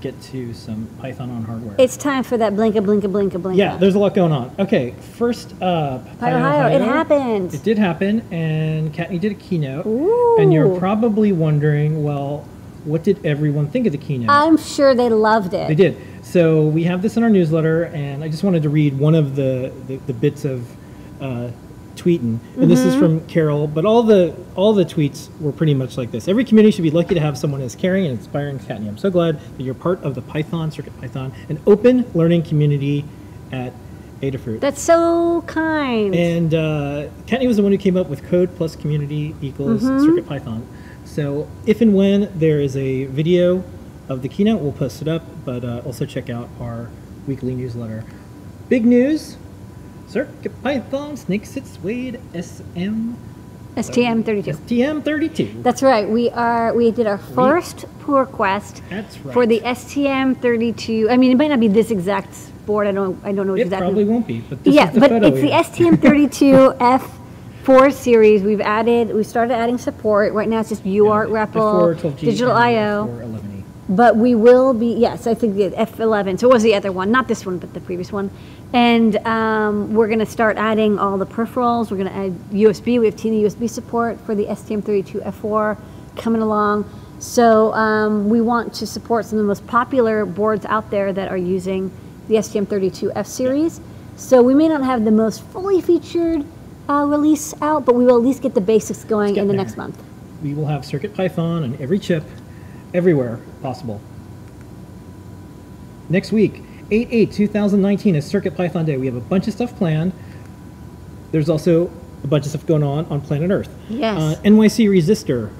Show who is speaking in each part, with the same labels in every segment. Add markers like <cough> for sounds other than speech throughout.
Speaker 1: get to some Python on hardware.
Speaker 2: It's time for that blinka, blinka, blinka, blinka.
Speaker 1: yeah, there's a lot going on. Okay, first up,
Speaker 2: Ohio, it happened.
Speaker 1: It did happen, and Kattni did a keynote.
Speaker 2: Ooh.
Speaker 1: And you're probably wondering, well, what did everyone think of the keynote?
Speaker 2: I'm sure they loved it.
Speaker 1: They did. So we have this in our newsletter, and I just wanted to read one of the, the, the bits of uh, tweeting. And this is
Speaker 2: Mm-hmm.
Speaker 1: from Carol, but all the all the tweets were pretty much like this. Every community should be lucky to have someone as caring and inspiring as Kattni. I'm so glad that you're part of the Python, Circuit Python, an open learning community at Adafruit.
Speaker 2: That's so kind.
Speaker 1: And uh, Kattni was the one who came up with code plus community equals
Speaker 2: Mm-hmm.
Speaker 1: Circuit Python. So if and when there is a video of the keynote, we'll post it up, but uh, also check out our weekly newsletter. Big news, Circuit Python snakes its way to SM,
Speaker 2: STM32.
Speaker 1: STM32.
Speaker 2: That's right. We are. We did our first pull request
Speaker 1: That's right.
Speaker 2: for the STM32. I mean, it might not be this exact board. I don't. I don't know
Speaker 1: It
Speaker 2: exactly.
Speaker 1: probably won't be, but this
Speaker 2: yeah,
Speaker 1: is the
Speaker 2: but it's the. STM32 <laughs> F4 series. We've added. We started adding support. Right now, it's just UART, REPL, Digital I/O.
Speaker 1: F4, 11E.
Speaker 2: But we will be, yes, I think the F11, so it was the other one, not this one, but the previous one. And um, we're going to start adding all the peripherals. We're going to add USB. We have TinyUSB support for the STM32F4 coming along. So um, we want to support some of the most popular boards out there that are using the STM32F series. So we may not have the most fully featured uh, release out, but we will at least get the basics going in the
Speaker 1: there.
Speaker 2: next month.
Speaker 1: We will have Circuit Python on every chip, everywhere possible. Next week, 8-8-2019 is Circuit Python Day. We have a bunch of stuff planned. There's also a bunch of stuff going on on planet Earth.
Speaker 2: Yes.
Speaker 1: Uh, NYC Resistor,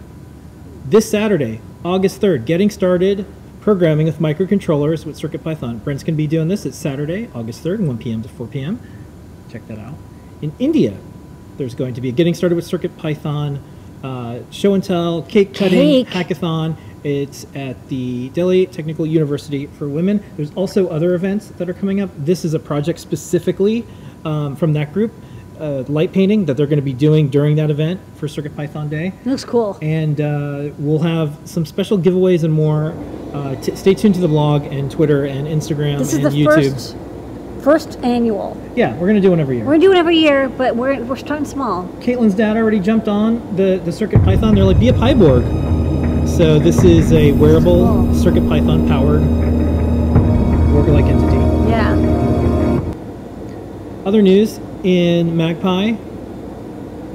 Speaker 1: this Saturday, August 3rd, getting started programming with microcontrollers with Circuit Python. Brent's going to be doing this. It's Saturday, August 3rd, 1 p.m. to 4 p.m. Check that out. In India, there's going to be a getting started with Circuit Python uh, show and tell, cake cutting,
Speaker 2: Cake.
Speaker 1: hackathon. It's at the Delhi Technical University for Women. There's also other events that are coming up. This is a project specifically um, from that group, uh, light painting, that they're going to be doing during that event for Circuit Python Day.
Speaker 2: Looks cool.
Speaker 1: And uh, we'll have some special giveaways and more. Uh, t- stay tuned to the blog and Twitter and Instagram
Speaker 2: This is
Speaker 1: and
Speaker 2: the
Speaker 1: YouTube.
Speaker 2: first first annual.
Speaker 1: Yeah, we're going to do one every year.
Speaker 2: We're gonna do it every year, but we're we're starting small.
Speaker 1: Caitlin's dad already jumped on the, the Circuit Python. They're like, be a Pyborg. So this is a wearable. Circuit Python powered worker-like entity.
Speaker 2: Yeah.
Speaker 1: Other news in MagPi,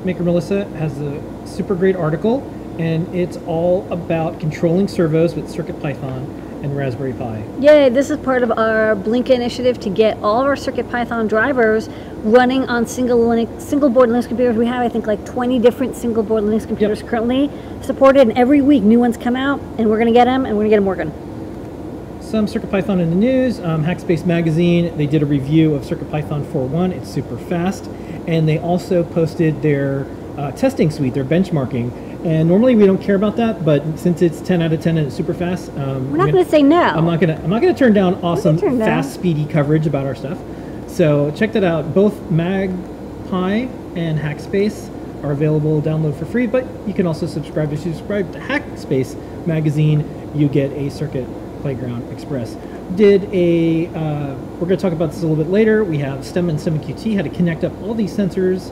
Speaker 1: Maker Melissa has a super great article, and it's all about controlling servos with Circuit Python and Raspberry Pi.
Speaker 2: Yay, this is part of our Blinka initiative to get all of our CircuitPython drivers running on single Linux, single board Linux computers. We have, I think, like 20 different single board Linux computers currently supported, and every week new ones come out, and we're going to get them, and we're going to get them working.
Speaker 1: Some CircuitPython in the news. Um, Hackspace Magazine, they did a review of CircuitPython 4.1. It's super fast. And they also posted their uh, testing suite, their benchmarking. And normally we don't care about that, but since it's 10 out of 10 and it's super fast, um,
Speaker 2: We're not going to say no.
Speaker 1: I'm not gonna I'm not gonna turn down awesome,
Speaker 2: turn down.
Speaker 1: fast, speedy coverage about our stuff. So check that out. Both MagPi and Hackspace are available download for free, but you can also subscribe. If you subscribe to Hackspace magazine, you get a Circuit Playground Express. Did a uh, we're going to talk about this a little bit later. We have STEM and STEMMA QT how to connect up all these sensors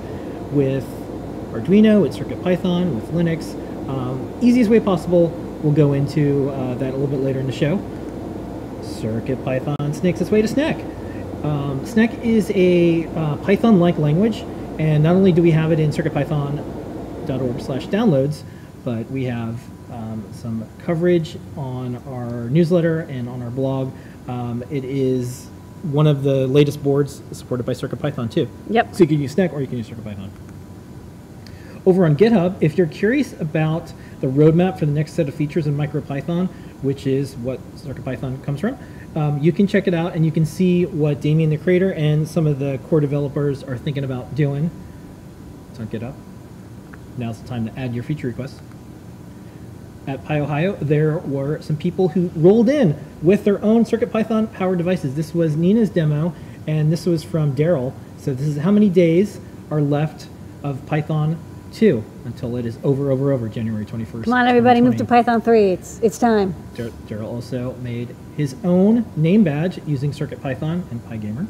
Speaker 1: with Arduino, with CircuitPython, with Linux. Um, easiest way possible. We'll go into uh, that a little bit later in the show. CircuitPython snakes its way to Snek. Um, Snek is a uh, Python-like language, and not only do we have it in circuitpython.org slash downloads, but we have um, some coverage on our newsletter and on our blog. Um, it is one of the latest boards supported by CircuitPython too.
Speaker 2: Yep.
Speaker 1: So you can use Snek or you can use CircuitPython. Over on GitHub, if you're curious about the roadmap for the next set of features in MicroPython, which is what CircuitPython comes from, um, you can check it out and you can see what Damien, the creator, and some of the core developers are thinking about doing. It's on GitHub. Now's the time to add your feature requests. At PyOhio, there were some people who rolled in with their own CircuitPython powered devices. This was Nina's demo, and this was from Daryl. So this is how many days are left of Python 2 until it is over, over, over January 21st.
Speaker 2: Come on, everybody, move to Python 3. It's, it's time.
Speaker 1: Dar- Daryl also made his own name badge using CircuitPython and PyGamer.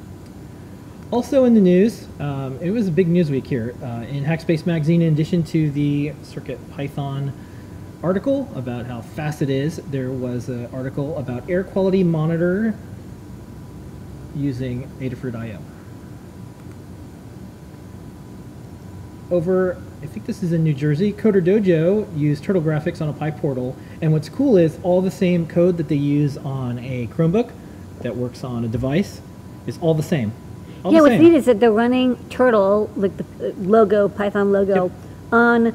Speaker 1: Also in the news, um, it was a big news week here. Uh, in Hackspace Magazine, in addition to the CircuitPython article about how fast it is, there was an article about air quality monitor using Adafruit IO. over, I think this is in New Jersey, Coder Dojo used Turtle Graphics on a PyPortal, And what's cool is all the same code that they use on a Chromebook that works on a device is all the same. All
Speaker 2: yeah,
Speaker 1: the
Speaker 2: what's
Speaker 1: same.
Speaker 2: neat is that they're running Turtle, like the uh, logo, Python logo,
Speaker 1: Yep.
Speaker 2: on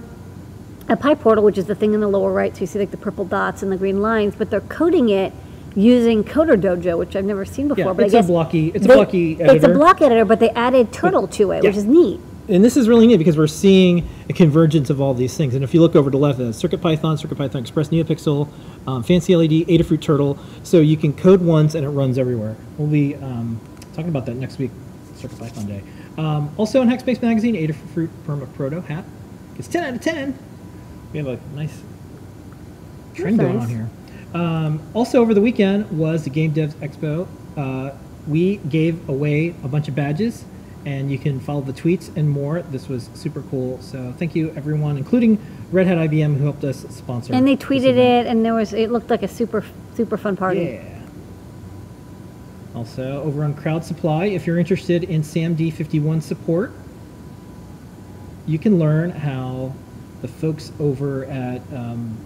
Speaker 2: a PyPortal, which is the thing in the lower right. So you see like the purple dots and the green lines, but they're coding it using Coder Dojo, which I've never seen before.
Speaker 1: Yeah,
Speaker 2: but
Speaker 1: it's
Speaker 2: I
Speaker 1: a
Speaker 2: guess
Speaker 1: Blockly- it's a
Speaker 2: they-
Speaker 1: Blockly
Speaker 2: It's a block editor, but they added Turtle to it, which is neat.
Speaker 1: And this is really neat because we're seeing a convergence of all these things. And if you look over to the left, uh, CircuitPython, CircuitPython Express NeoPixel, um, Fancy LED, Adafruit Turtle. So you can code once and it runs everywhere. We'll be um, talking about that next week, CircuitPython Day. Um, also in Hackspace Magazine, Adafruit Permaproto hat. It's 10 out of 10. We have a nice trend going on here. Um, also over the weekend was the Game Devs Expo. Uh, we gave away a bunch of badges, and you can follow the tweets and more. This was super cool. So thank you everyone, including Red Hat IBM who helped us sponsor.
Speaker 2: And they tweeted it, and there was it looked like a super super fun party.
Speaker 1: Yeah. Also, over on Crowd Supply, if you're interested in SAMD51 support, you can learn how the folks over at um,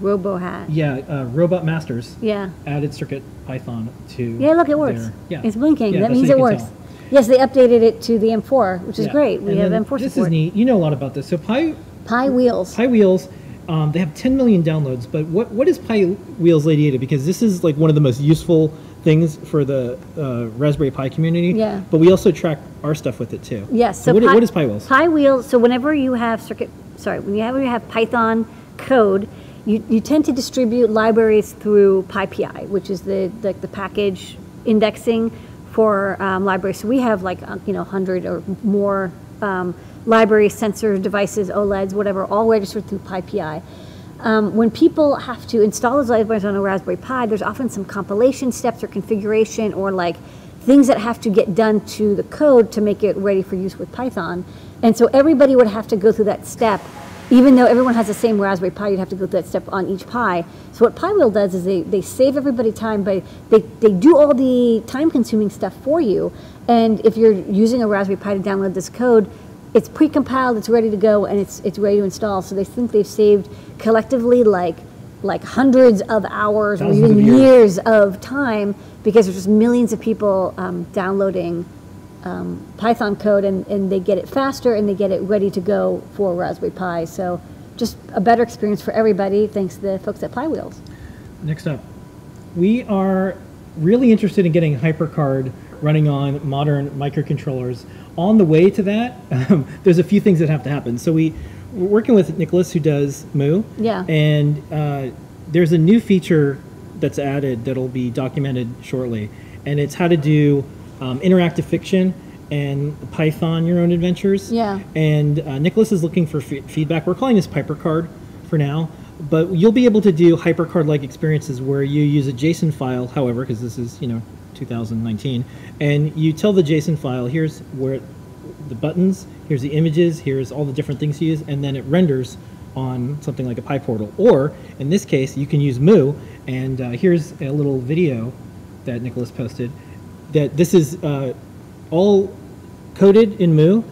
Speaker 2: Robo hat.
Speaker 1: yeah uh, Robot Masters
Speaker 2: Yeah.
Speaker 1: added Circuit Python to.
Speaker 2: Yeah, look, it works.
Speaker 1: their- yeah,
Speaker 2: It's blinking.
Speaker 1: Yeah,
Speaker 2: that means it works.
Speaker 1: tell.
Speaker 2: Yes, they updated it to the M4, which is
Speaker 1: Yeah.
Speaker 2: great. We
Speaker 1: And
Speaker 2: have
Speaker 1: then
Speaker 2: M4
Speaker 1: This
Speaker 2: support.
Speaker 1: is neat. You know a lot about this. So Pi
Speaker 2: Pi wheels.
Speaker 1: Pi Wheels, um, they have 10 million downloads. But what what is Pi Wheels Lady Because this is like one of the most useful things for the uh, Raspberry Pi community.
Speaker 2: Yeah.
Speaker 1: But we also track our stuff with it too.
Speaker 2: Yes.
Speaker 1: So,
Speaker 2: So,
Speaker 1: what, what is Pi Wheels?
Speaker 2: Pi wheels. So whenever you have circuit, sorry, when you have, you have Python code, you, you tend to distribute libraries through PyPI, which is the like the package indexing for um, libraries. So we have like uh, you know hundred or more um, libraries, sensors, devices, OLEDs, whatever, all registered through PyPI. Um, when people have to install those libraries on a Raspberry Pi, there's often some compilation steps or configuration or like things that have to get done to the code to make it ready for use with Python. And so everybody would have to go through that step. Even though everyone has the same Raspberry Pi, you'd have to go through that step on each Pi. So what PyWheel does is they, they save everybody time by, they, they do all the time consuming stuff for you. And if you're using a Raspberry Pi to download this code, it's pre-compiled, it's ready to go, and it's it's ready to install. So they think they've saved collectively like like hundreds of hours or even
Speaker 1: years.
Speaker 2: years of time because there's just millions of people um, downloading um, Python code, and, and they get it faster and they get it ready to go for Raspberry Pi. So just a better experience for everybody thanks to the folks at PyWheels.
Speaker 1: Next up, we are really interested in getting HyperCard running on modern microcontrollers. On the way to that, um, <laughs> there's a few things that have to happen. So we, we're working with Nicholas who does Mu.
Speaker 2: Yeah.
Speaker 1: And uh, there's a new feature that's added that'll be documented shortly, and it's how to do um, interactive fiction and Python Your Own Adventures.
Speaker 2: Yeah.
Speaker 1: And uh, Nicholas is looking for fe- feedback. We're calling this PyperCard for now, but you'll be able to do HyperCard-like experiences where you use a JSON file, however, because this is you know 2019, and you tell the JSON file here's where the buttons, here's the images, here's all the different things you use, and then it renders on something like a PyPortal. Or in this case, you can use Mu, and uh, here's a little video that Nicholas posted. That this is uh, all coded in Mu,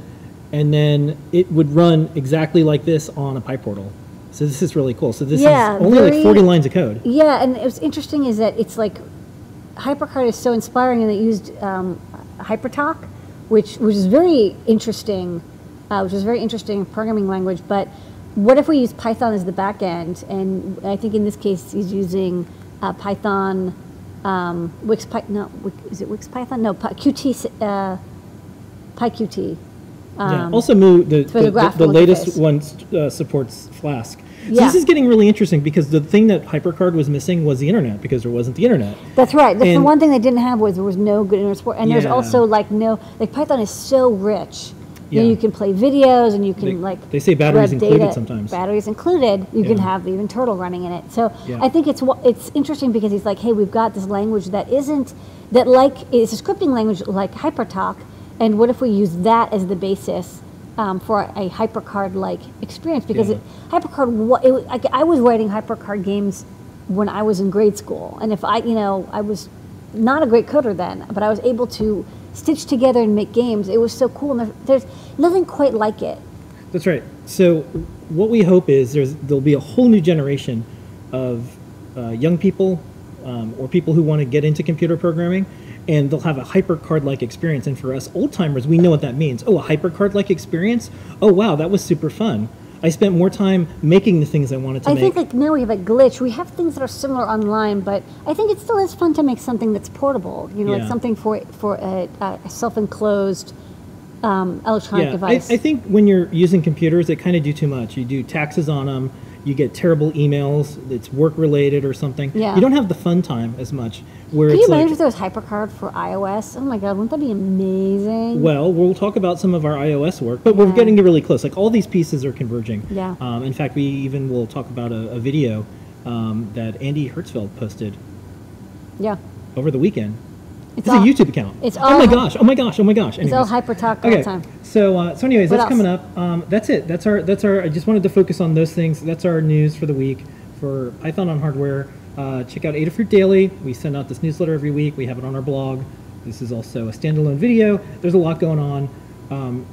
Speaker 1: and then it would run exactly like this on a PyPortal. So this is really cool. So this
Speaker 2: Yeah,
Speaker 1: is only like 40 lines of code.
Speaker 2: Yeah, and what's interesting is that it's like HyperCard is so inspiring, and they used um, HyperTalk, which which is very interesting, uh, which is very interesting programming language. But what if we use Python as the back end? And I think in this case, he's using uh, Python, um, Wix. Py- no, is it wxPython? No, Py- Qt. Uh, PyQt.
Speaker 1: yeah.
Speaker 2: Um,
Speaker 1: Also, Mu, the,
Speaker 2: the
Speaker 1: the, the, latest one uh, supports Flask. So
Speaker 2: Yeah.
Speaker 1: this is getting really interesting because the thing that HyperCard was missing was the internet because there wasn't the internet.
Speaker 2: That's right. That's the one thing they didn't have was there was no good internet support, and there's also like no like Python is so rich
Speaker 1: Yeah.
Speaker 2: you can play videos and you can
Speaker 1: They-
Speaker 2: like.
Speaker 1: they say batteries included sometimes.
Speaker 2: Batteries included. You can have even Turtle running in it. So
Speaker 1: Yeah.
Speaker 2: I think it's it's interesting because he's like, hey, we've got this language that isn't that like it's a scripting language like HyperTalk, and what if we use that as the basis? Um, for a hypercard-like experience, because
Speaker 1: Yeah.
Speaker 2: it, HyperCard, it, I, I was writing HyperCard games when I was in grade school, and if I, you know, I was not a great coder then, but I was able to stitch together and make games. It was so cool, and there's nothing quite like it.
Speaker 1: That's right. So what we hope is there's there'll be a whole new generation of uh, young people um, or people who want to get into computer programming, and they'll have a hypercard-like experience. And for us old timers, we know what that means. Oh, a hypercard-like experience. Oh, wow, that was super fun. I spent more time making the things I wanted to
Speaker 2: I
Speaker 1: make.
Speaker 2: I think like now we have a glitch. We have things that are similar online, but I think it still is fun to make something that's portable. You know,
Speaker 1: Yeah.
Speaker 2: like something for for a, a self-enclosed um, electronic
Speaker 1: yeah, I. I think when you're using computers, they kind of do too much. You do taxes on them. You get terrible emails. It's work related or something.
Speaker 2: Yeah.
Speaker 1: You don't have the fun time as much. Where
Speaker 2: Can you imagine
Speaker 1: like,
Speaker 2: if there was HyperCard for iOS? Oh my God, wouldn't that be amazing?
Speaker 1: Well, we'll talk about some of our iOS work, but we're
Speaker 2: Yeah.
Speaker 1: getting really close. Like all these pieces are converging.
Speaker 2: Yeah.
Speaker 1: Um, in fact, we even will talk about a, a video um, that Andy Hertzfeld posted
Speaker 2: yeah,
Speaker 1: over the weekend.
Speaker 2: It's
Speaker 1: It's,
Speaker 2: all-
Speaker 1: a YouTube account.
Speaker 2: it's all.
Speaker 1: oh my gosh! Oh my gosh! Oh my gosh!
Speaker 2: it's all
Speaker 1: Anyways.
Speaker 2: HyperTalk all
Speaker 1: Okay.
Speaker 2: the time.
Speaker 1: So, uh, so anyways,
Speaker 2: What
Speaker 1: that's
Speaker 2: else?
Speaker 1: coming up. Um, that's it. That's our. That's our. I just wanted to focus on those things. That's our news for the week for Python on hardware. Uh, check out Adafruit Daily. We send out this newsletter every week. We have it on our blog. This is also a standalone video. There's a lot going on. Um,